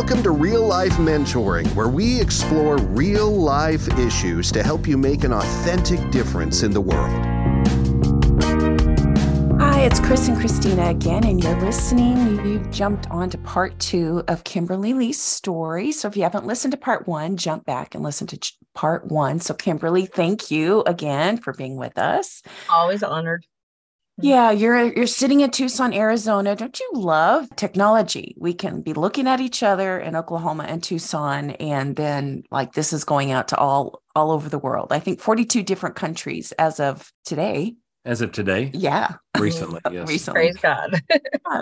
Welcome to Real Life Mentoring, where we explore real life issues to help you make an authentic difference in the world. Hi, it's Chris and Christina again, and you're listening. You've jumped on to part two of Kimberley Lee's story. So if you haven't listened to part one, jump back and listen to part one. So, Kimberley, thank you again for being with us. Always honored. Yeah, you're you're sitting in Tucson, Arizona. Don't you love technology? We can be looking at each other in Oklahoma and Tucson and then like this is going out to all all over the world. I think 42 different countries as of today. As of today? Yeah. Recently, yes. Recently. Praise God.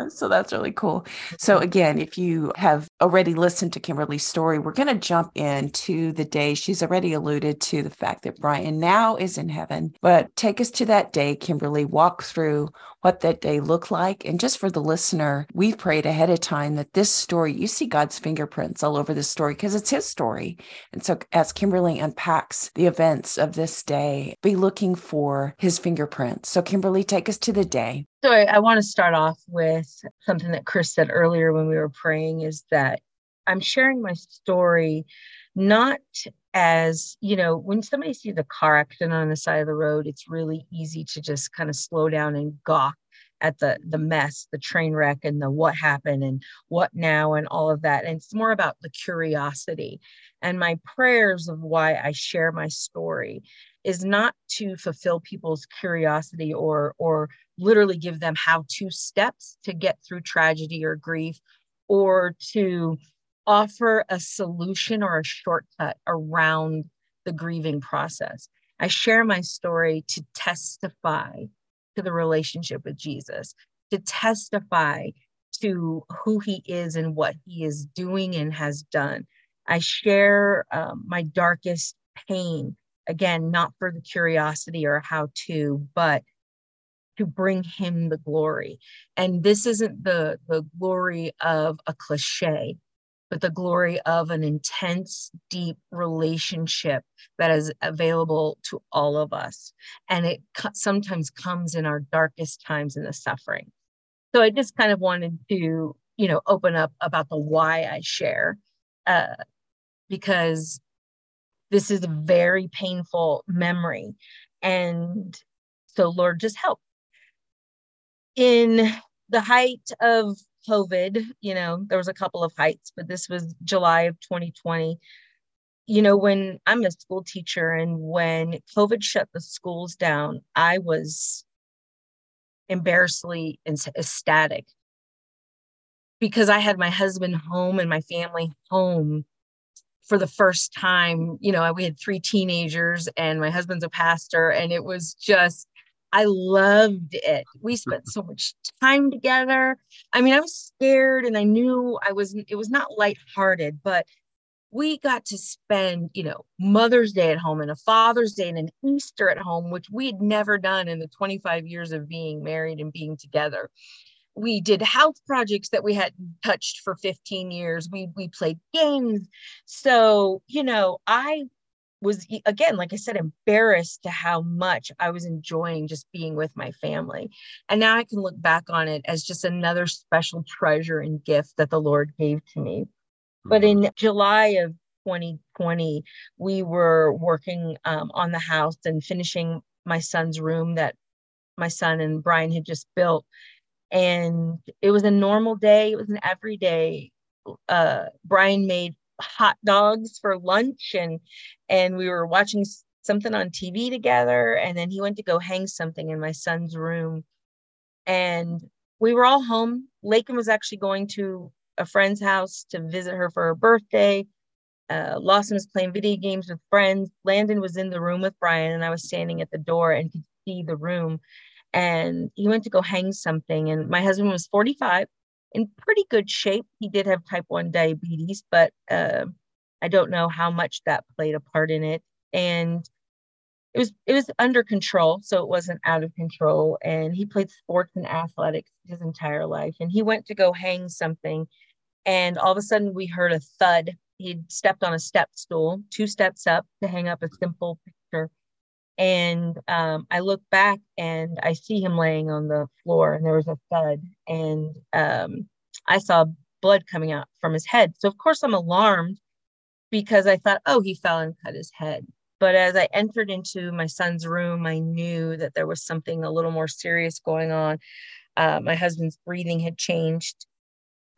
So that's really cool. So again, if you have already listened to Kimberley's story, we're going to jump into the day. She's already alluded to the fact that Brian now is in heaven, but take us to that day, Kimberley. Walk through what that day looked like. And just for the listener, we've prayed ahead of time that this story, you see God's fingerprints all over this story because it's his story. And so as Kimberley unpacks the events of this day, be looking for his fingerprints. So Kimberley, take us to the day. So I, I want to start off with something that Chris said earlier when we were praying is that I'm sharing my story not as, you know, when somebody sees a car accident on the side of the road, it's really easy to just kind of slow down and gawk at the the mess, the train wreck and the what happened and what now and all of that. And it's more about the curiosity. And my prayers of why I share my story is not to fulfill people's curiosity or or literally give them how to steps to get through tragedy or grief or to offer a solution or a shortcut around the grieving process. I share my story to testify to the relationship with Jesus, to testify to who he is and what he is doing and has done. I share um, my darkest pain, again, not for the curiosity or how to, but to bring him the glory. And this isn't the, the glory of a cliche but the glory of an intense, deep relationship that is available to all of us. And it sometimes comes in our darkest times in the suffering. So I just kind of wanted to, you know, open up about the why I share, uh, because this is a very painful memory. And so, Lord, just help. In the height of COVID, you know, there was a couple of heights, but this was July of 2020. You know, when I'm a school teacher and when COVID shut the schools down, I was embarrassingly ecstatic because I had my husband home and my family home for the first time. You know, we had three teenagers and my husband's a pastor, and it was just I loved it. We spent so much time together. I mean, I was scared and I knew I was, it was not lighthearted, but we got to spend, you know, Mother's Day at home and a Father's Day and an Easter at home, which we had never done in the 25 years of being married and being together. We did house projects that we hadn't touched for 15 years. We we played games. So, you know, I was again like i said embarrassed to how much i was enjoying just being with my family. And now i can look back on it as just another special treasure and gift that the lord gave to me. Mm-hmm. but in july of 2020 we were working um, on the house and finishing my son's room that my son and brian had just built. And it was a normal day. It was an everyday uh, brian made hot dogs for lunch and and we were watching something on TV together and then he went to go hang something in my son's room. And we were all home. Lakin was actually going to a friend's house to visit her for her birthday. Uh, Lawson was playing video games with friends. Landon was in the room with Brian and I was standing at the door and could see the room. And he went to go hang something and my husband was 45 in pretty good shape. He did have type 1 diabetes, but uh, I don't know how much that played a part in it. And it was it was under control, so it wasn't out of control. And he played sports and athletics his entire life. And he went to go hang something, and all of a sudden we heard a thud. He'd stepped on a step stool, two steps up to hang up a simple picture. And um, I look back and I see him laying on the floor, and there was a thud. And um, I saw blood coming out from his head. So, of course, I'm alarmed because I thought, oh, he fell and cut his head. But as I entered into my son's room, I knew that there was something a little more serious going on. Uh, my husband's breathing had changed.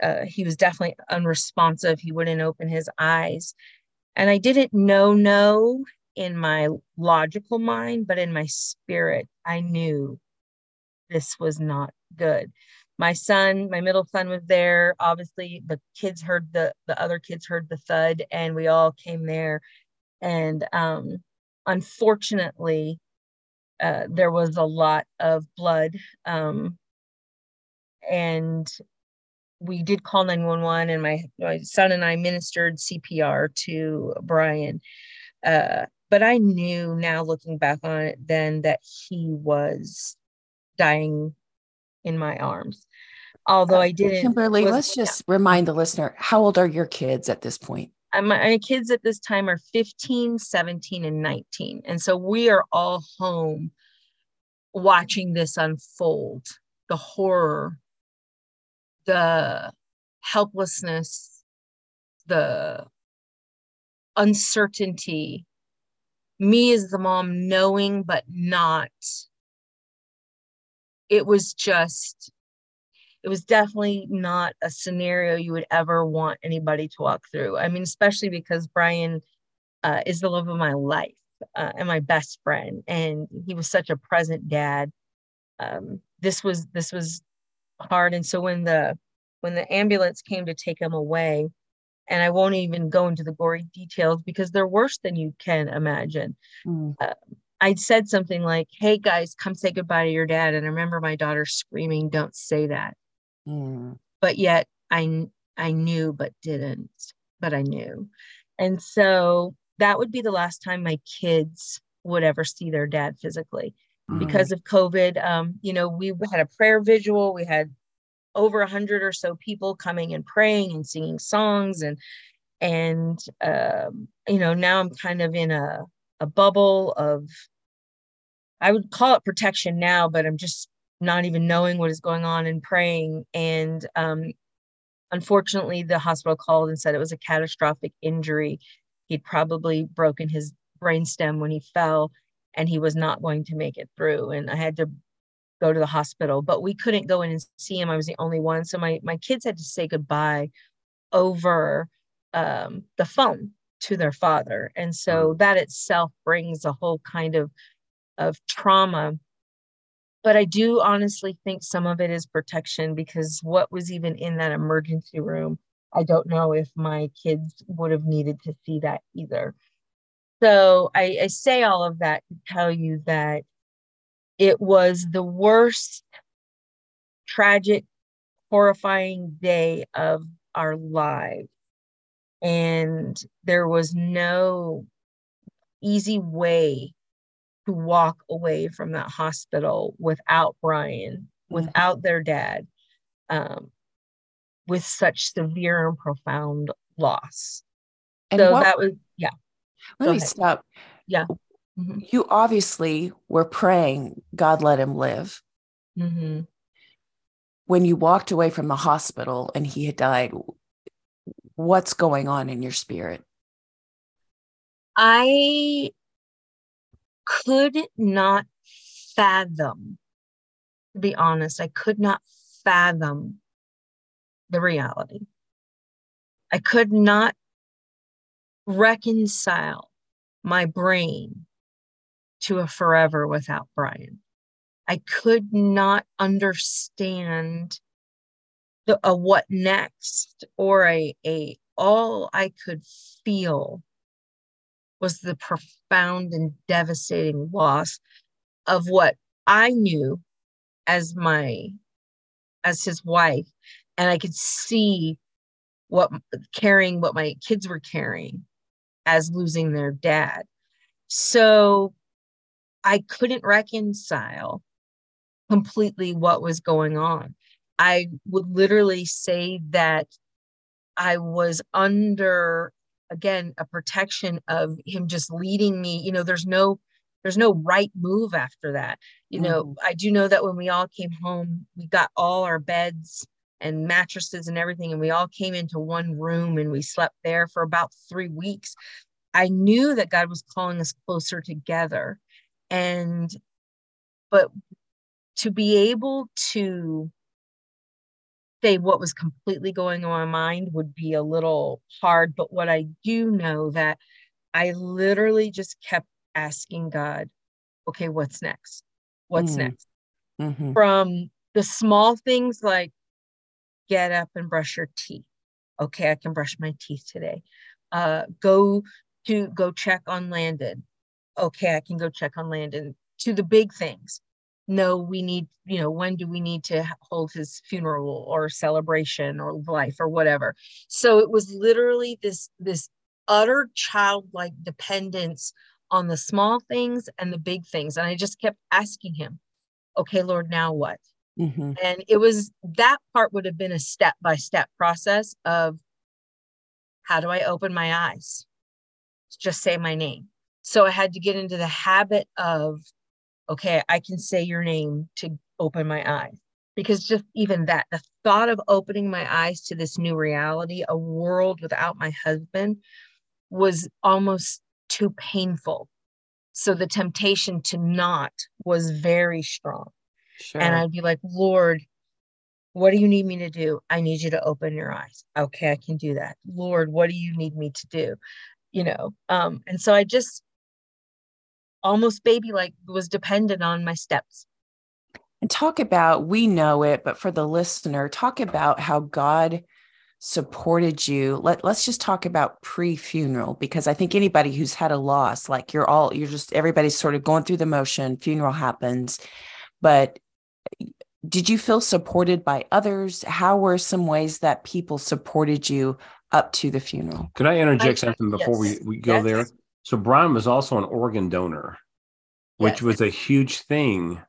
Uh, he was definitely unresponsive. He wouldn't open his eyes. And I didn't know, no, in my logical mind, but in my spirit, I knew this was not good. My son, my middle son was there. Obviously, the kids heard the the other kids heard the thud, and we all came there. And um, unfortunately, uh, there was a lot of blood. Um, and we did call 911 and my, my son and I ministered CPR to Brian. Uh, but I knew now looking back on it then that he was dying in my arms. Although uh, I didn't. Kimberley, let's just yeah. remind the listener how old are your kids at this point? Uh, my kids at this time are 15, 17, and 19. And so we are all home watching this unfold the horror, the helplessness, the uncertainty. Me as the mom knowing, but not. It was just it was definitely not a scenario you would ever want anybody to walk through. I mean, especially because Brian uh, is the love of my life uh, and my best friend, and he was such a present dad. Um, this was this was hard, and so when the when the ambulance came to take him away, and I won't even go into the gory details because they're worse than you can imagine. Mm. Uh, I'd said something like, "Hey guys, come say goodbye to your dad," and I remember my daughter screaming, "Don't say that." Mm. But yet I I knew but didn't, but I knew. And so that would be the last time my kids would ever see their dad physically mm. because of COVID. Um, you know, we had a prayer visual, we had over a hundred or so people coming and praying and singing songs and and um, you know now i'm kind of in a, a bubble of i would call it protection now but i'm just not even knowing what is going on and praying. And um, unfortunately, the hospital called and said it was a catastrophic injury. He'd probably broken his brainstem when he fell, and he was not going to make it through. And I had to go to the hospital, but we couldn't go in and see him. I was the only one, so my my kids had to say goodbye over um, the phone to their father, and so that itself brings a whole kind of of trauma but I do honestly think some of it is protection because what was even in that emergency room, I don't know if my kids would have needed to see that either. So I, I say all of that to tell you that it was the worst, tragic, horrifying day of our lives. And there was no easy way to walk away from that hospital without Brian, mm-hmm. without their dad, um, with such severe and profound loss. And so what, that was, yeah. Let Go me ahead. stop. Yeah. Mm-hmm. You obviously were praying, God let him live. Mm-hmm. When you walked away from the hospital and he had died, what's going on in your spirit? I could not fathom, to be honest, I could not fathom the reality. I could not reconcile my brain to a forever without Brian. I could not understand the, a what next or a, a all I could feel was the profound and devastating loss of what I knew as my as his wife and I could see what carrying what my kids were carrying as losing their dad. So I couldn't reconcile completely what was going on. I would literally say that I was under again a protection of him just leading me you know there's no there's no right move after that you know mm-hmm. i do know that when we all came home we got all our beds and mattresses and everything. And we all came into one room and we slept there for about three weeks. I knew that God was calling us closer together. And, but to be able to say what was completely going on in my mind would be a little hard. But what I do know that I literally just kept asking God, okay, what's next? What's mm. next? Mm-hmm. From the small things like get up and brush your teeth. Okay, I can brush my teeth today. Uh, go to go check on Landon. Okay, I can go check on Landon. To the big things. No, we need, you know, when do we need to hold his funeral or celebration or life or whatever? So it was literally this this utter childlike dependence on the small things and the big things. And I just kept asking him, okay, Lord, now what? Mm-hmm. And it was that part would have been a step by step process of how do I open my eyes? Just say my name. So I had to get into the habit of, okay, I can say your name to open my eyes. Because just even that, the thought of opening my eyes to this new reality, a world without my husband, was almost too painful. So the temptation to not was very strong. Sure. And I'd be like, Lord, what do you need me to do? I need you to open your eyes. Okay, I can do that. Lord, what do you need me to do? You know, um, and so I just almost baby like was dependent on my steps. And talk about, we know it, but for the listener, talk about how God supported you let, let's just talk about pre-funeral because i think anybody who's had a loss like you're all you're just everybody's sort of going through the motion funeral happens but eh, did you feel supported by others how were some ways that people supported you up to the funeral can i interject I, something before yes. we, we go yes. there so brian was also an organ donor which yes. was a huge thing.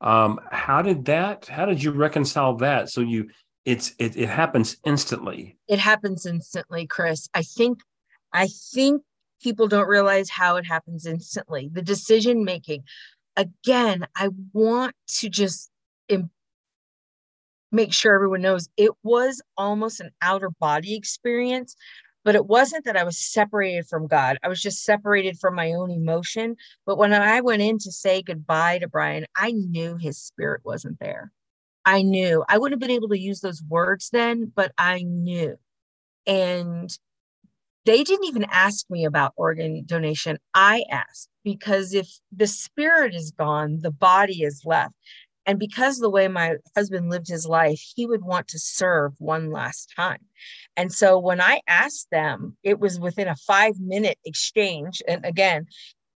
Um how did that how did you reconcile that? So you it's it, it happens instantly. It happens instantly chris. I think i think people don't realize how it happens instantly. The decision making again i want to just Im- make sure everyone knows it was almost an outer body experience but it wasn't that I was separated from God. I was just separated from my own emotion. But when I went in to say goodbye to Brian, I knew his spirit wasn't there. I knew I wouldn't have been able to use those words then, but I knew. And they didn't even ask me about organ donation. I asked because if the spirit is gone, the body is left. And because the way my husband lived his life, he would want to serve one last time. And so when I asked them, it was within a five minute exchange. And again,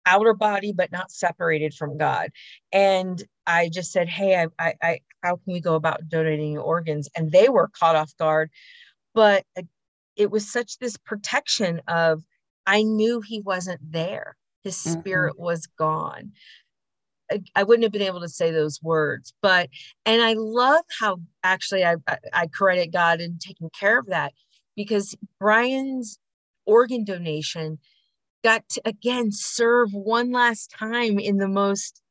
outer body, but not separated from God. And I just said, Hey, I, I, I, how can we go about donating organs? And they were caught off guard. But it was such this protection of, I knew he wasn't there. His mm-hmm. spirit mm-hmm. was gone. I, wouldn't have been able to say those words, but, and I love how actually I, I, credit God in taking care of that because Brian's organ donation got to again serve one last time in the most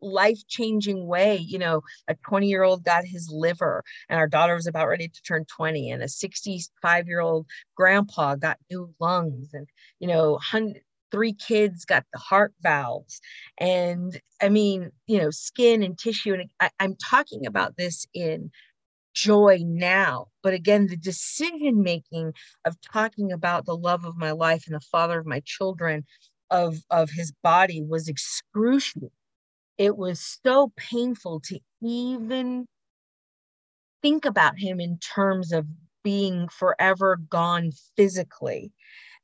life changing way. You know, a 20 year old got his liver, and our daughter was about ready to turn 20, and a 65 year old grandpa got new lungs, and, you know, three kids got the heart valves. And I mean, you know, skin and tissue. And I, I'm talking about this in joy now. But again, the decision making of talking about the love of my life and the father of my children, of, of his body was excruciating. It was so painful to even think about him in terms of being forever gone physically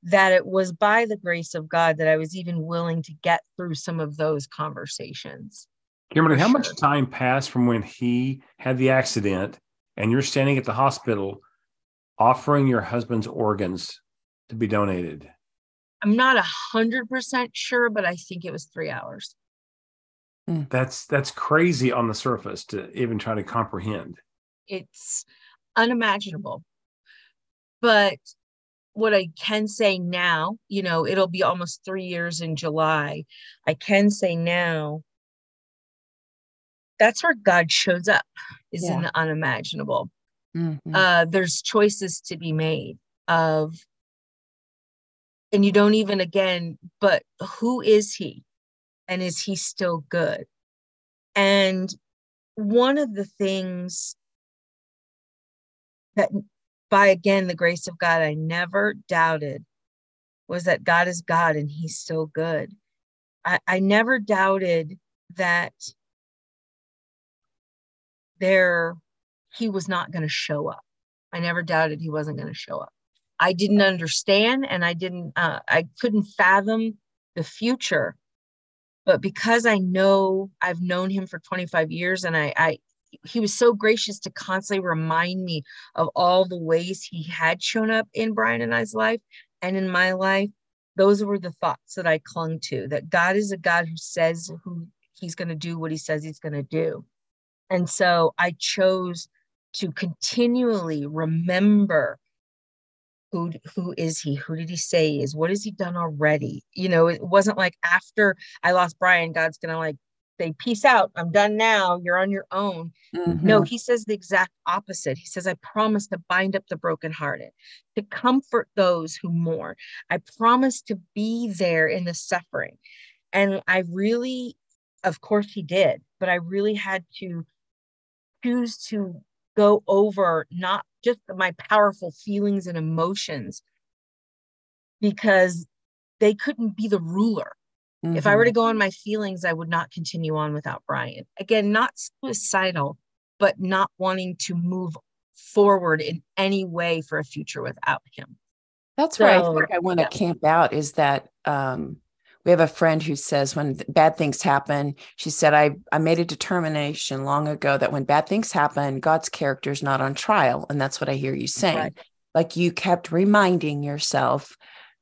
that it was by the grace of God that I was even willing to get through some of those conversations. Kimberley, how sure. much time passed from when he had the accident and you're standing at the hospital offering your husband's organs to be donated? I'm not a hundred percent sure, but I think it was three hours. Hmm. That's that's crazy on the surface to even try to comprehend. It's unimaginable. But what I can say now, you know, it'll be almost three years in July. I can say now that's where God shows up is yeah. in the unimaginable. mm-hmm. uh, there's choices to be made of and you don't even again but who is he and is he still good and one of the things that by again the grace of god i never doubted was that god is god and he's still good i, I never doubted that there he was not going to show up i never doubted he wasn't going to show up I didn't understand and I didn't, uh, I couldn't fathom the future. But because I know I've known him for 25 years and I, I, he was so gracious to constantly remind me of all the ways he had shown up in Brian and I's life and in my life. Those were the thoughts that I clung to that God is a God who says who he's going to do what he says he's going to do. And so I chose to continually remember who who is he who did he say he is what has he done already you know it wasn't like after i lost brian god's gonna like say peace out i'm done now you're on your own mm-hmm. no he says the exact opposite he says i promise to bind up the brokenhearted to comfort those who mourn i promise to be there in the suffering and i really of course he did but i really had to choose to go over not just my powerful feelings and emotions because they couldn't be the ruler. Mm-hmm. If I were to mm-hmm. go on my feelings, I would not continue on without Brian. Again, not suicidal, but not wanting to move forward in any way for a future without him. That's so, where I think I want to yeah. camp out is that um, we have a friend who says when bad things happen she said i i made a determination long ago that when bad things happen god's character is not on trial and that's what i hear you saying right. like you kept reminding yourself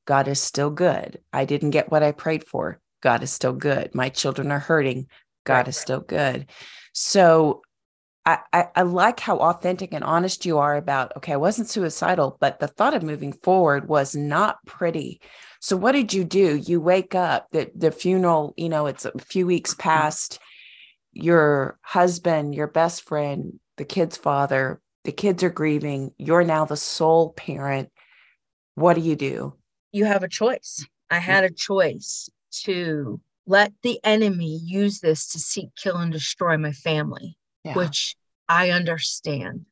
god is still good i didn't get what i prayed for god is still good my children are hurting god right. is still good so I, I, I like how authentic and honest you are about okay i wasn't suicidal but the thought of moving forward was not pretty so what did you do? You wake up, the, the funeral, you know, it's a few weeks mm-hmm. past your husband, your best friend, the kid's father, the kids are grieving. You're now the sole parent. What do you do? You have a choice. I had a choice to let the enemy use this to seek, kill, and destroy my family, yeah. which I understand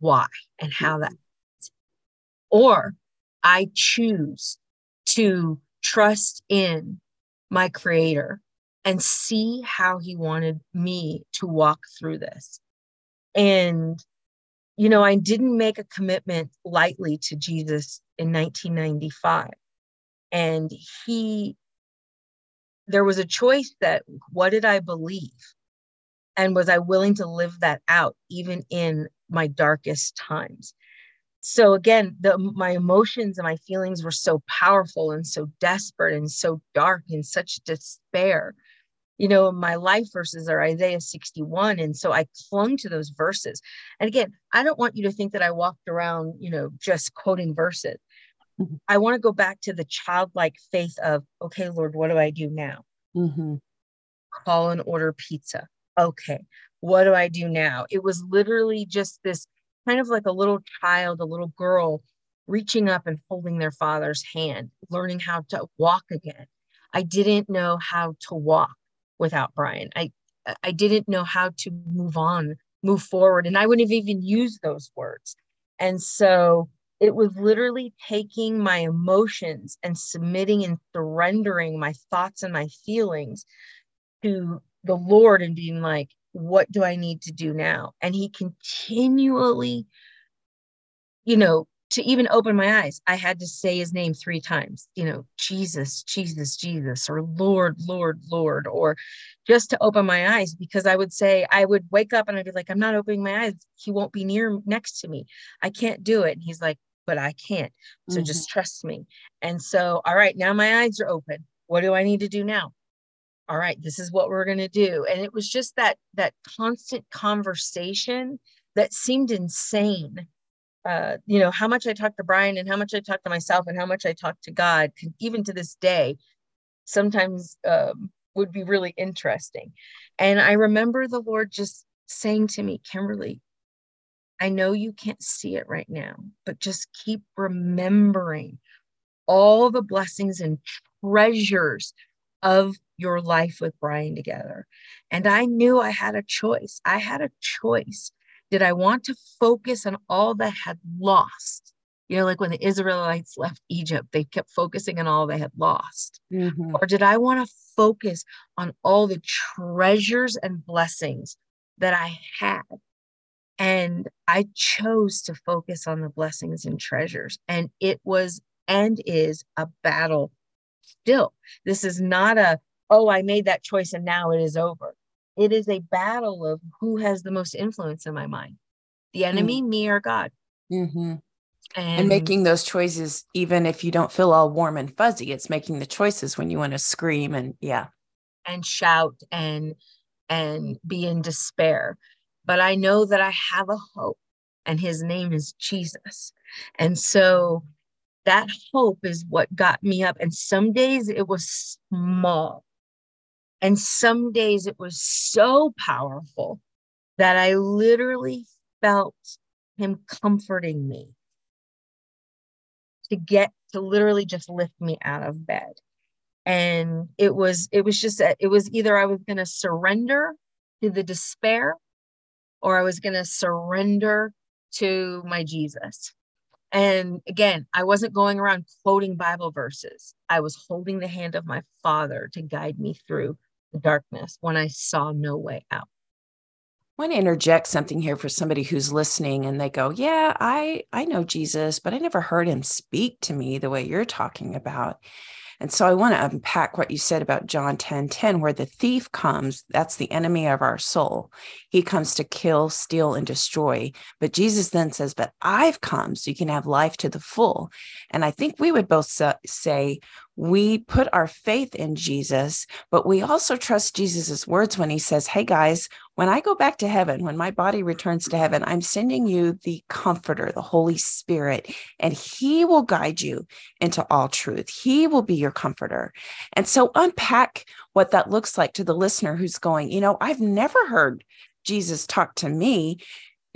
why and how that. Mm-hmm. Or I choose to trust in my creator and see how he wanted me to walk through this. And, you know, I didn't make a commitment lightly to Jesus in 1995. And he, there was a choice that what did I believe? And was I willing to live that out even in my darkest times? so again the my emotions and my feelings were so powerful and so desperate and so dark and such despair you know my life verses are isaiah 61 and so i clung to those verses and again i don't want you to think that i walked around you know just quoting verses mm-hmm. i want to go back to the childlike faith of okay lord what do i do now mm-hmm. call and order pizza okay what do i do now it was literally just this kind of like a little child, a little girl reaching up and holding their father's hand, learning how to walk again. I didn't know how to walk without Brian. I I didn't know how to move on, move forward, and I wouldn't have even used those words. And so it was literally taking my emotions and submitting and surrendering my thoughts and my feelings to the Lord and being like, what do I need to do now? And he continually, you know, to even open my eyes, I had to say his name three times, you know, Jesus, Jesus, Jesus, or Lord, Lord, Lord, or just to open my eyes because I would say, I would wake up and I'd be like, I'm not opening my eyes. He won't be near next to me. I can't do it. And he's like, but I can't. So mm-hmm. just trust me. And so, all right, now my eyes are open. What do I need to do now? all right this is what we're going to do and it was just that that constant conversation that seemed insane uh, you know how much i talked to brian and how much i talked to myself and how much i talked to god even to this day sometimes um, would be really interesting and i remember the lord just saying to me kimberley I know you can't see it right now, but just keep remembering all the blessings and treasures of your life with Brian together. And I knew I had a choice. I had a choice. Did I want to focus on all that had lost? You know, like when the Israelites left Egypt, they kept focusing on all they had lost. Mm-hmm. Or did I want to focus on all the treasures and blessings that I had? And I chose to focus on the blessings and treasures. And it was and is a battle still. This is not a, oh, I made that choice and now it is over. It is a battle of who has the most influence in my mind the enemy, mm. me, or God. Mm-hmm. And, and, making those choices, even if you don't feel all warm and fuzzy, it's making the choices when you want to scream and, yeah. And shout and and be in despair. But I know that I have a hope, and his name is Jesus. And so that hope is what got me up. And some days it was small. And some days it was so powerful that I literally felt him comforting me to get to literally just lift me out of bed. And it was, it was just, it was either I was going to surrender to the despair or I was going to surrender to my Jesus. And again, I wasn't going around quoting Bible verses. I was holding the hand of my father to guide me through the darkness when I saw no way out. I want to interject something here for somebody who's listening and they go, "Yeah, I I know Jesus, but I never heard him speak to me the way you're talking about." And so I want to unpack what you said about John 10 10, where the thief comes, that's the enemy of our soul. He comes to kill, steal, and destroy. But Jesus then says, But I've come so you can have life to the full. And I think we would both say, we put our faith in Jesus, but we also trust Jesus's words when he says, Hey guys, when I go back to heaven, when my body returns to heaven, I'm sending you the comforter, the Holy Spirit, and he will guide you into all truth. He will be your comforter. And so unpack what that looks like to the listener who's going, You know, I've never heard Jesus talk to me.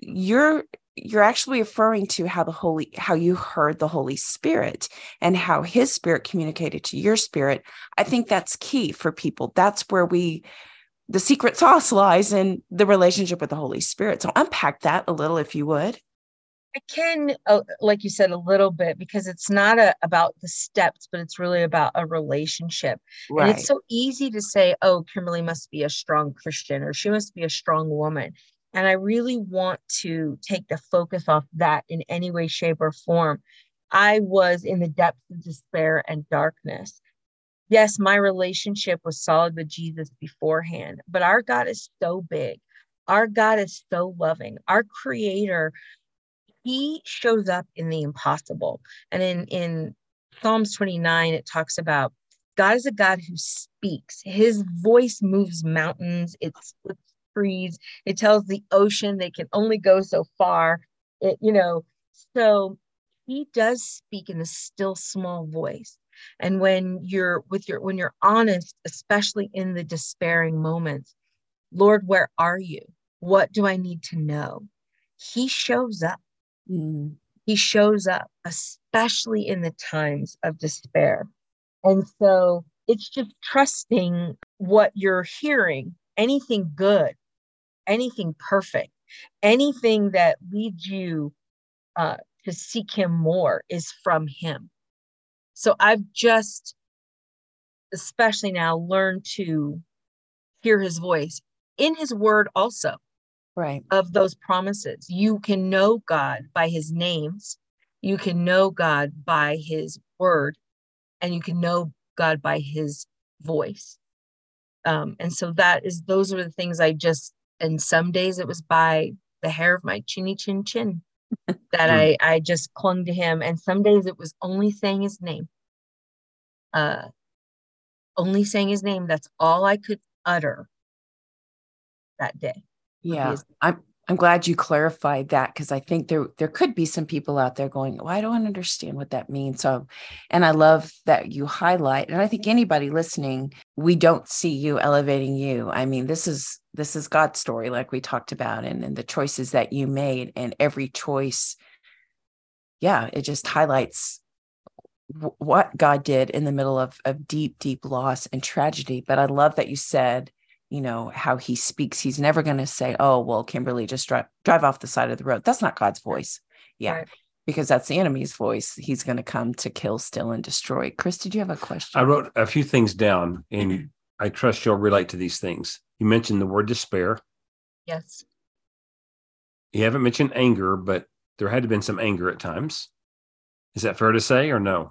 You're you're actually referring to how the holy how you heard the holy spirit and how his spirit communicated to your spirit. I think that's key for people. That's where we the secret sauce lies in the relationship with the holy spirit. So unpack that a little if you would. I can uh, like you said a little bit because it's not a, about the steps but it's really about a relationship. Right. and it's so easy to say oh kimberley must be a strong christian or she must be a strong woman and I really want to take the focus off that in any way, shape, or form. I was in the depths of despair and darkness. Yes, my relationship was solid with Jesus beforehand, but our God is so big. Our God is so loving. Our creator, he shows up in the impossible. And in, in Psalms 29, it talks about God is a God who speaks. His voice moves mountains, it splits trees. It tells the ocean they can only go so far. It, you know, so he does speak in a still small voice. And when you're with your when you're honest, especially in the despairing moments, Lord, where are you? What do I need to know? He shows up. Mm. He shows up, especially in the times of despair. And so it's just trusting what you're hearing, anything good, anything perfect, anything that leads you uh, to seek Him more is from Him. So I've just, especially now, learned to hear His voice in His Word also. Right. Of those promises. You can know God by His names, you can know God by His Word, and you can know God by His voice. Um, and so that is those are the things I just and some days it was by the hair of my chinny chin chin that I I just clung to him. And some days it was only saying his name. Uh only saying his name. That's all I could utter that day. Yeah I'm I'm glad you clarified that because I think there there could be some people out there going, "Well, I don't understand what that means." So, and I love that you highlight, and I think anybody listening, we don't see you elevating you. I mean, this is this is God's story, like we talked about, and, and the choices that you made, and every choice, yeah, it just highlights w- what God did in the middle of of deep, deep loss and tragedy. But I love that you said you know how he speaks he's never going to say oh well kimberley just drive drive off the side of the road. That's not god's voice. Yeah. Right. because that's the enemy's voice. He's going to come to kill steal and destroy. Chris did you have a question? I wrote a few things down and mm-hmm. i trust you'll relate to these things. You mentioned the word despair. Yes. You haven't mentioned anger but there had to have been some anger at times. Is that fair to say or no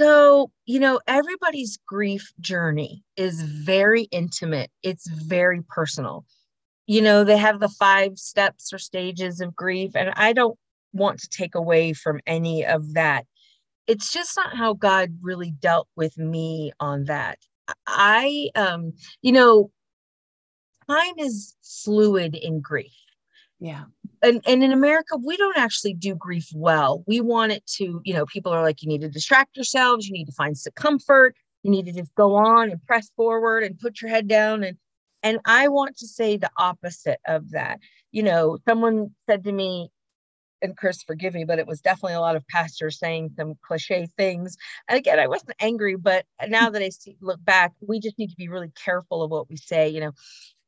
so, you know, everybody's grief journey is very intimate, it's very personal. You know, they have the five steps or stages of grief, and I don't want to take away from any of that. It's just not how God really dealt with me on that. I, um, you know, time is fluid in grief. Yeah and, and in America, we don't actually do grief well. We want it to, you know, people are like, you need to distract yourselves, you need to find some comfort, you need to just go on and press forward and put your head down. And and I want to say the opposite of that. You know, someone said to me, and Chris, forgive me, but it was definitely a lot of pastors saying some cliche things. And again, I wasn't angry, but now that I see, look back, we just need to be really careful of what we say. You know,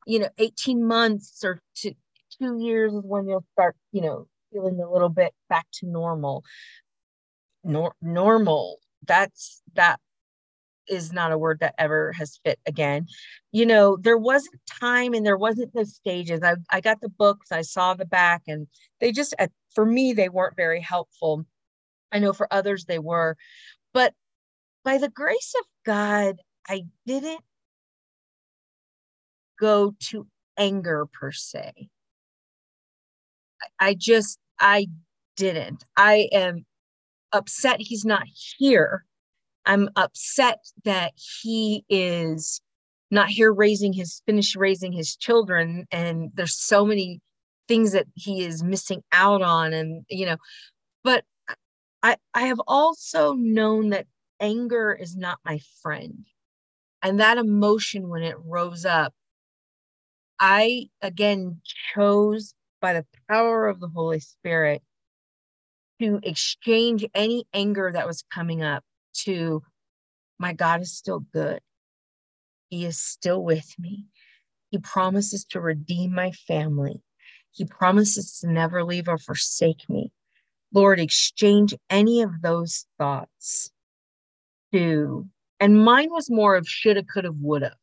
you know, 18 months or to, two years is when you'll start, you know, feeling a little bit back to normal. Nor- normal. That's that is not a word that ever has fit again. You know, there wasn't time and there wasn't the stages. I, I got the books, I saw the back, and they just, for me, they weren't very helpful. I know for others they were. But by the grace of God, I didn't go to anger per se. I just, I didn't. I am upset he's not here. I'm upset that he is not here raising his, finished raising his children. And there's so many things that he is missing out on. And, you know, but I, I have also known that anger is not my friend. And that emotion, when it rose up, I again chose by the power of the Holy Spirit to exchange any anger that was coming up to my God is still good. He is still with me. He promises to redeem my family. He promises to never leave or forsake me. Lord, exchange any of those thoughts to, and mine was more of shoulda, coulda, woulda.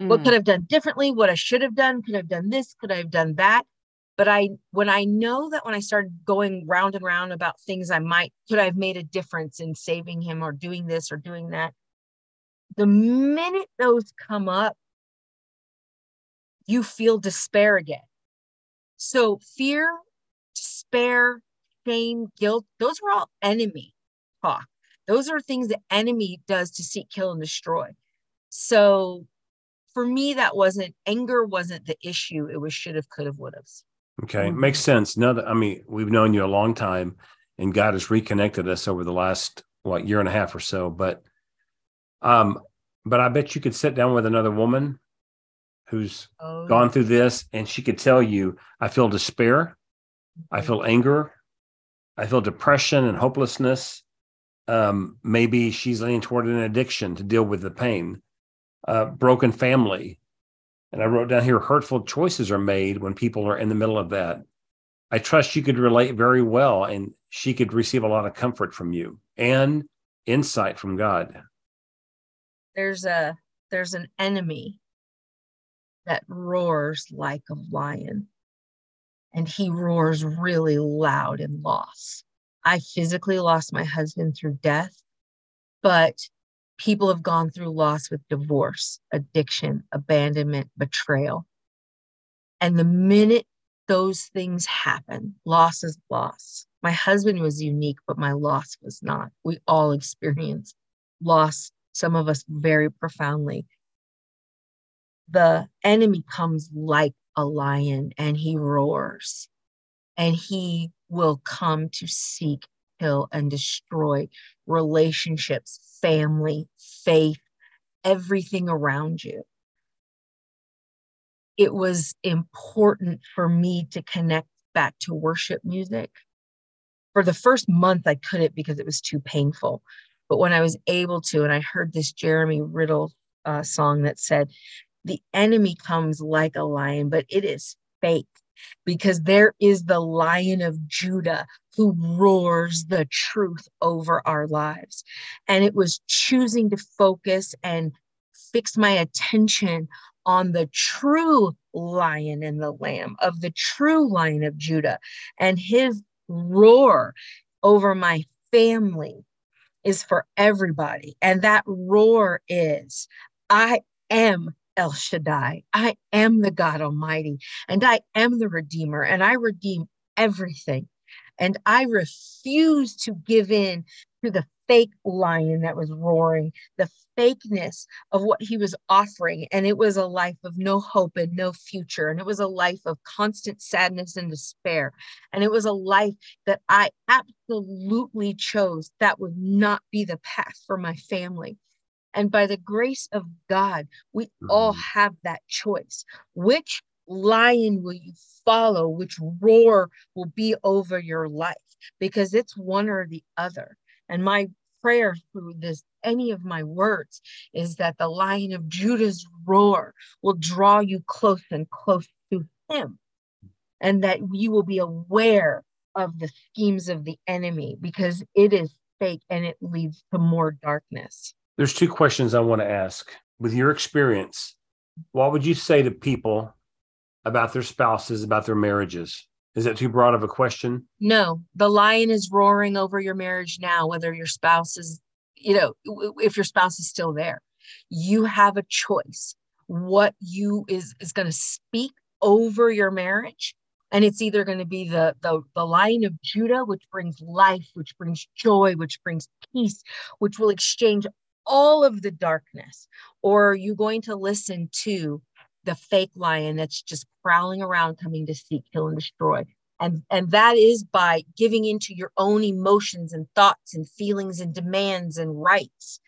Mm. What could I have done differently? What I should have done? Could I have done this? Could I have done that? But i when i know that when i started going round and round about things i might could i've made a difference in saving him or doing this or doing that the minute those come up you feel despair again. So fear despair shame guilt those are all enemy talk. Those are things the enemy does to seek kill and destroy. So for me that wasn't anger wasn't the issue it was should have could have would have Okay, mm-hmm. makes sense. No, I mean we've known you a long time, and God has reconnected us over the last what year and a half or so. But, um, but I bet you could sit down with another woman who's oh. gone through this, and she could tell you, "I feel despair, I feel anger, I feel depression and hopelessness." Um, maybe she's leaning toward an addiction to deal with the pain, uh, broken family, and I wrote down here hurtful choices are made when people are in the middle of that. I trust you could relate very well and she could receive a lot of comfort from you and insight from God. There's a there's an enemy that roars like a lion and he roars really loud in loss. I physically lost my husband through death, but people have gone through loss with divorce, addiction, abandonment, betrayal. And the minute those things happen, loss is loss. My husband was unique, but my loss was not. We all experience loss, some of us very profoundly. The enemy comes like a lion and he roars and he will come to seek, kill, and destroy relationships, family, faith, everything around you. It was important for me to connect back to worship music. For the first month, I couldn't because it was too painful. But when I was able to, and I heard this Jeremy Riddle uh, song that said, The enemy comes like a lion, but it is fake because there is the lion of Judah who roars the truth over our lives. And it was choosing to focus and fix my attention on the true lion and the lamb of the true lion of Judah and his roar over my family is for everybody. And that roar is, I am El Shaddai. I am the God Almighty, and I am the Redeemer, and I redeem everything. And I refuse to give in to the fake lion that was roaring, the fakeness of what he was offering. And it was a life of no hope and no future. And it was a life of constant sadness and despair. And it was a life that I absolutely chose that would not be the path for my family. And by the grace of God, we all mm. have that choice. Which lion will you follow? Which roar will be over your life? Because it's one or the other. And my prayer through this, any of my words, is that the lion of Judah's roar will draw you close and close to him. And that you will be aware of the schemes of the enemy because it is fake and it leads to more darkness. There's two questions I want to ask. With your experience, what would you say to people about their spouses, about their marriages? Is that too broad of a question? No, the lion is roaring over your marriage now, whether your spouse is, you know, if your spouse is still there. You have a choice what you is is going to speak over your marriage and it's either going to be the, the the lion of judah which brings life which brings joy which brings peace which will exchange all of the darkness or are you going to listen to the fake lion that's just prowling around coming to seek kill and destroy. And and that is by giving into your own emotions and thoughts and feelings and demands and rights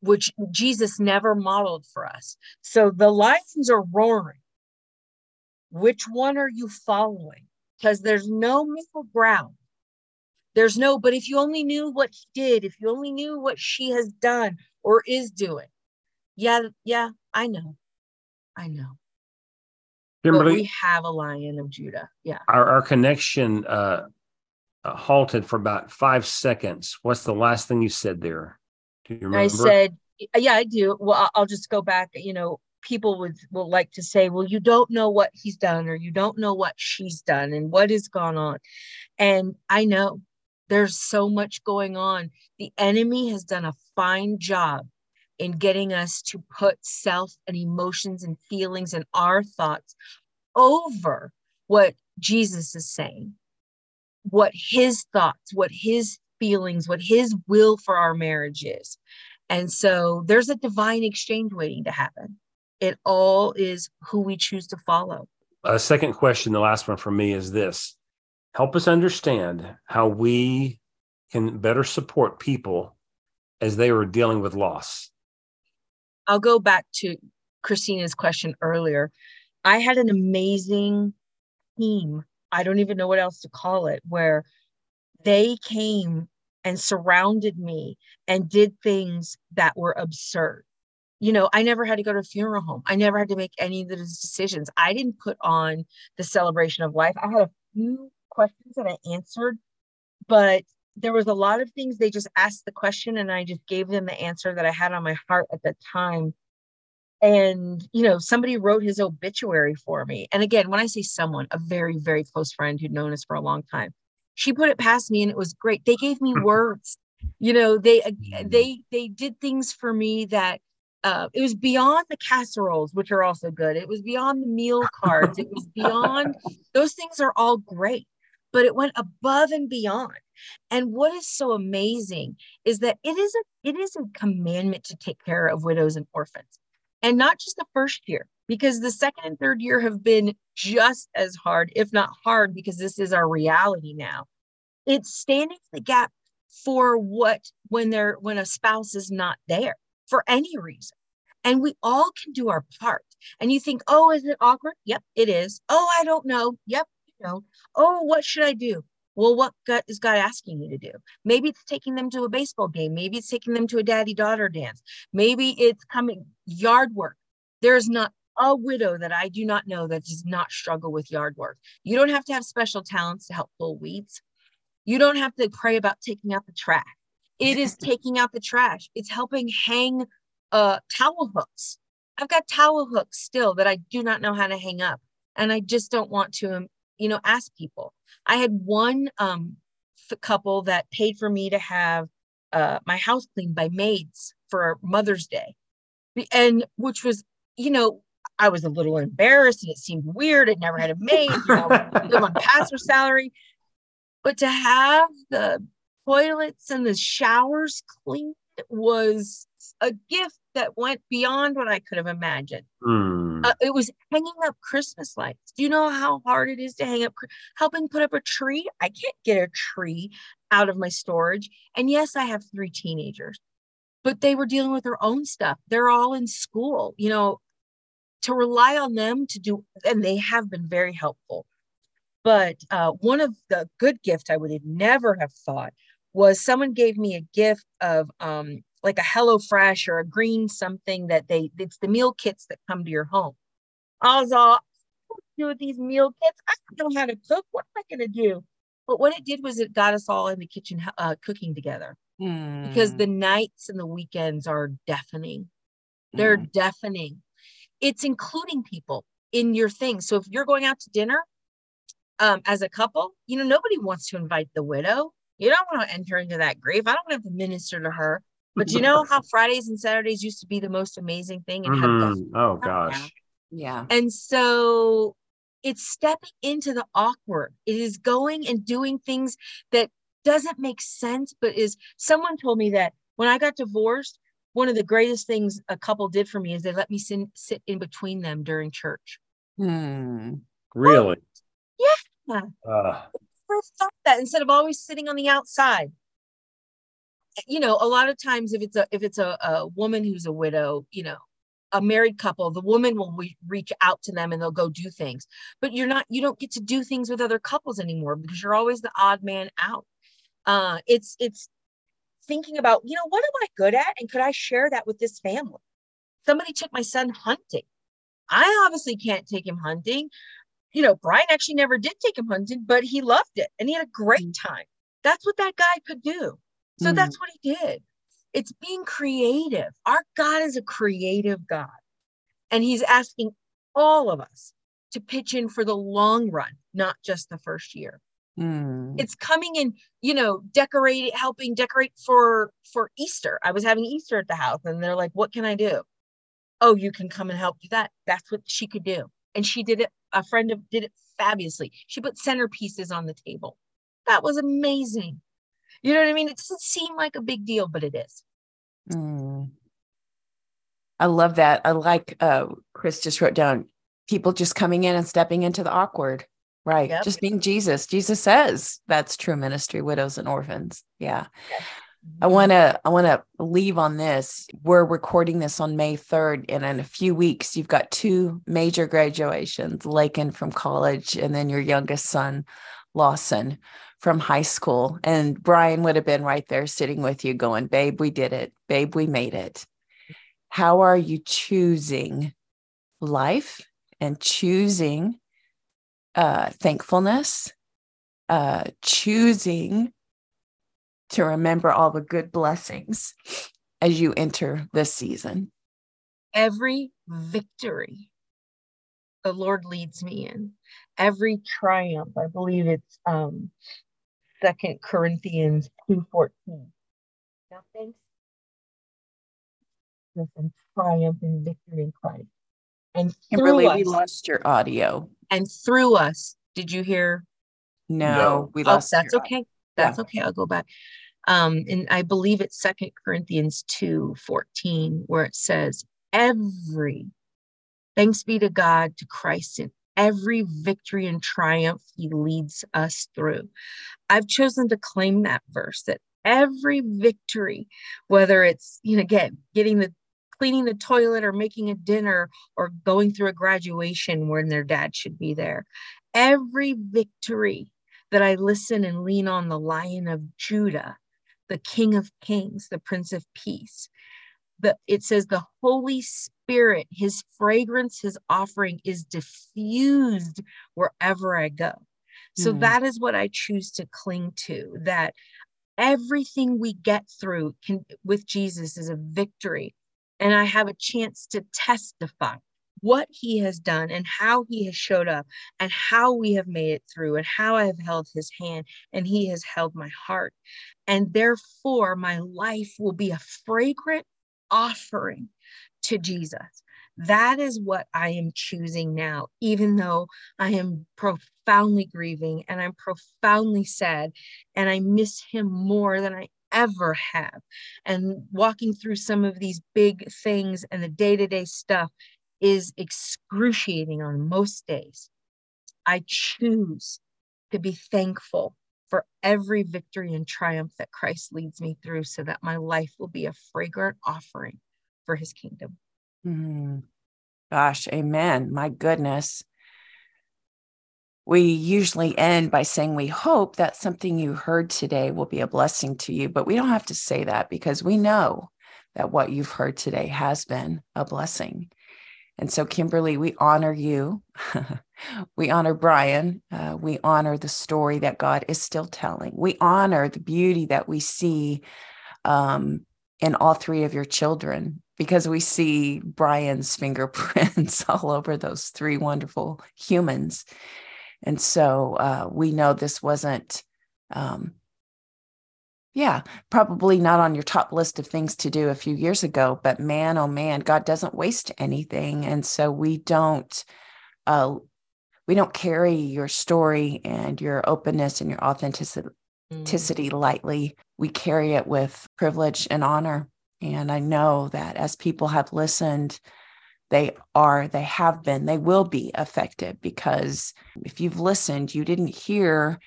which jesus never modeled for us. So the lions are roaring. Which one are you following? Because there's no middle ground. There's no but if you only knew what he did if you only knew what she has done or is doing. Yeah yeah i know I know. Kimberley, but we have a lion of Judah. Yeah. Our, our connection uh, uh, halted for about five seconds. What's the last thing you said there? Do you remember? I said, yeah, I do. Well, I'll just go back. You know, people would will like to say, well, you don't know what he's done or you don't know what she's done and what has gone on. And I know there's so much going on. The enemy has done a fine job in getting us to put self and emotions and feelings and our thoughts over what Jesus is saying, what his thoughts, what his feelings, what his will for our marriage is. And so there's a divine exchange waiting to happen. It all is who we choose to follow. A second question, the last one for me is this help us understand how we can better support people as they are dealing with loss. I'll go back to Christina's question earlier. I had an amazing team. I don't even know what else to call it, where they came and surrounded me and did things that were absurd. You know, I never had to go to a funeral home. I never had to make any of those decisions. I didn't put on the celebration of life. I had a few questions that I answered, but there was a lot of things they just asked the question and I just gave them the answer that I had on my heart at the time. And, you know, somebody wrote his obituary for me. And again, when I say someone, a very, very close friend who'd known us for a long time, she put it past me and it was great. They gave me words. You know, they mm. they they did things for me that uh, it was beyond the casseroles, which are also good. It was beyond the meal cards. It was beyond those things are all great, but it went above and beyond. And what is so amazing is that it is a it is a commandment to take care of widows and orphans. And not just the first year, because the second and third year have been just as hard, if not hard, because this is our reality now. It's standing the gap for what when they're when a spouse is not there for any reason. And we all can do our part. And you think, oh, is it awkward? Yep, it is. Oh, I don't know. Yep, you know. Oh, what should I do? Well, what God, is God asking you to do? Maybe it's taking them to a baseball game. Maybe it's taking them to a daddy daughter dance. Maybe it's coming yard work. There's not a widow that I do not know that does not struggle with yard work. You don't have to have special talents to help pull weeds. You don't have to pray about taking out the trash. It is taking out the trash. It's helping hang uh, towel hooks. I've got towel hooks still that I do not know how to hang up. And I just don't want to, um, you know, ask people. I had one um, couple that paid for me to have uh, my house cleaned by maids for Mother's Day, and which was, you know, I was a little embarrassed and it seemed weird. I'd never had a maid, you know, live on pastor salary, but to have the toilets and the showers cleaned was a gift that went beyond what I could have imagined. Mm. Uh, it was hanging up Christmas lights. Do you know how hard it is to hang up, helping put up a tree? I can't get a tree out of my storage. And yes, I have three teenagers, but they were dealing with their own stuff. They're all in school, you know, to rely on them to do, and they have been very helpful. But uh, one of the good gifts I would have never have thought was someone gave me a gift of um, like a Hello Fresh or a green something that they it's the meal kits that come to your home. I was all do with these meal kits. I don't know how to cook. What am I going to do? But what it did was it got us all in the kitchen uh, cooking together mm. because the nights and the weekends are deafening. They're mm. deafening. It's including people in your thing. So if you're going out to dinner um, as a couple, you know, nobody wants to invite the widow. You don't want to enter into that grief. I don't have to minister to her. But you know how Fridays and Saturdays used to be the most amazing thing? And mm, oh gosh. Yeah. And so it's stepping into the awkward. It is going and doing things that doesn't make sense, but is someone told me that when I got divorced, one of the greatest things a couple did for me is they let me sit, sit in between them during church. Hmm. Really? yeah. Uh. I thought that instead of always sitting on the outside you know a lot of times if it's a if it's a, a woman who's a widow you know a married couple the woman will re- reach out to them and they'll go do things. But you're not you don't get to do things with other couples anymore because you're always the odd man out. Uh it's it's thinking about you know what am i good at and could i share that with this family? Somebody took my son hunting. I obviously can't take him hunting. You know brian actually never did take him hunting but he loved it and he had a great mm. time. That's what that guy could do so mm. that's what he did. It's being creative. Our God is a creative God. And he's asking all of us to pitch in for the long run, not just the first year. Mm. It's coming in, you know, decorating, helping decorate for for Easter. I was having Easter at the house and they're like, "What can I do?" "Oh, you can come and help do that." That's what she could do. And she did it a friend of did it fabulously. She put centerpieces on the table. That was amazing. You know what I mean? It doesn't seem like a big deal, but it is. Mm. I love that. I like uh Chris just wrote down people just coming in and stepping into the awkward. Right. Yep. Just being Jesus. Jesus says that's true ministry, widows and orphans. Yeah. Yep. I want to I want to leave on this. We're recording this on May 3rd and in a few weeks you've got two major graduations, Lakin from college and then your youngest son Lawson from high school. And Brian would have been right there sitting with you, going, Babe, we did it. Babe, we made it. How are you choosing life and choosing uh, thankfulness, uh, choosing to remember all the good blessings as you enter this season? Every victory the Lord leads me in. Every triumph, I believe it's um, Second Corinthians 2.14. Now thanks and triumph and victory in Christ. And Kimberley, us, we lost your audio. And through us, did you hear? No, no. we oh, lost. Oh, that's okay. That's yeah. okay. I'll go back. Um, and I believe it's Second Corinthians 2 14, where it says, Every Thanks be to God, to Christ in every victory and triumph he leads us through. I've chosen to claim that verse that every victory, whether it's, you know, again, getting the cleaning the toilet or making a dinner or going through a graduation when their dad should be there. Every victory that I listen and lean on the lion of Judah, the king of kings, the prince of peace. The, it says the Holy Spirit, his fragrance, his offering is diffused wherever I go. So mm. that is what I choose to cling to, that everything we get through can, with Jesus is a victory. And I have a chance to testify what he has done and how he has showed up and how we have made it through and how I have held his hand and he has held my heart. And therefore, my life will be a fragrant offering to Jesus. That is what I am choosing now, even though I am profoundly grieving and I'm profoundly sad and I miss him more than I ever have. And walking through some of these big things and the day to day stuff is excruciating on most days. I choose to be thankful for every victory and triumph that Christ leads me through so that my life will be a fragrant offering for his kingdom. Mm. Gosh, amen. My goodness. We usually end by saying we hope that something you heard today will be a blessing to you, but we don't have to say that because we know that what you've heard today has been a blessing. And so, Kimberley, we honor you. we honor Brian. Uh, we honor the story that God is still telling. We honor the beauty that we see um, in all three of your children because we see Brian's fingerprints all over those three wonderful humans. And so uh, we know this wasn't um, yeah, probably not on your top list of things to do a few years ago, but man, oh man, God doesn't waste anything. And so we don't uh we don't carry your story and your openness and your authenticity mm. lightly. We carry it with privilege and honor. And I know that as people have listened, they are, they have been, they will be affected because if you've listened, you didn't hear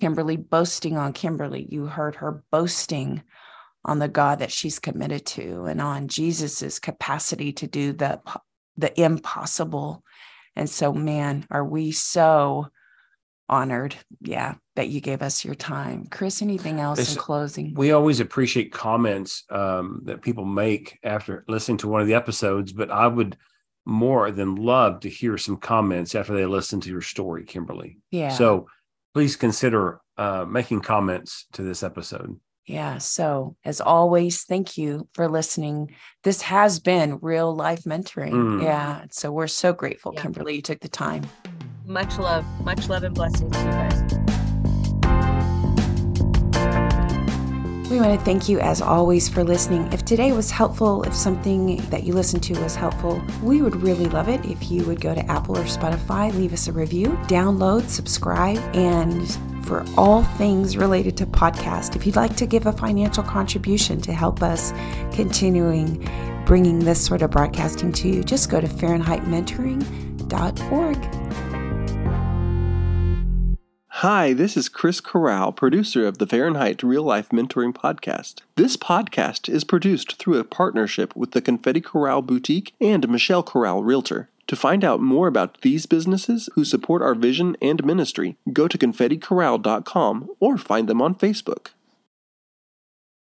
Kimberley boasting on Kimberley. You heard her boasting on the God that she's committed to and on Jesus's capacity to do the the impossible. And so, man, are we so honored, yeah, that you gave us your time. Chris, anything else it's, in closing? We always appreciate comments um, that people make after listening to one of the episodes, but I would more than love to hear some comments after they listen to your story, Kimberley. Yeah. So please consider uh, making comments to this episode. Yeah. So, as always, thank you for listening. This has been real life mentoring. Mm. Yeah. So, we're so grateful, yeah. Kimberley, you took the time. Much love, much love and blessings to you guys. We want to thank you as always for listening. If today was helpful, if something that you listened to was helpful, we would really love it if you would go to Apple or Spotify, leave us a review, download, subscribe, and for all things related to podcast. If you'd like to give a financial contribution to help us continuing bringing this sort of broadcasting to you, just go to FahrenheitMentoring.org. Hi, this is Chris Corral, producer of the Fahrenheit Real Life Mentoring Podcast. This podcast is produced through a partnership with the Confetti Corral Boutique and Michelle Corral Realtor. To find out more about these businesses who support our vision and ministry, go to confetticorral.com or find them on Facebook.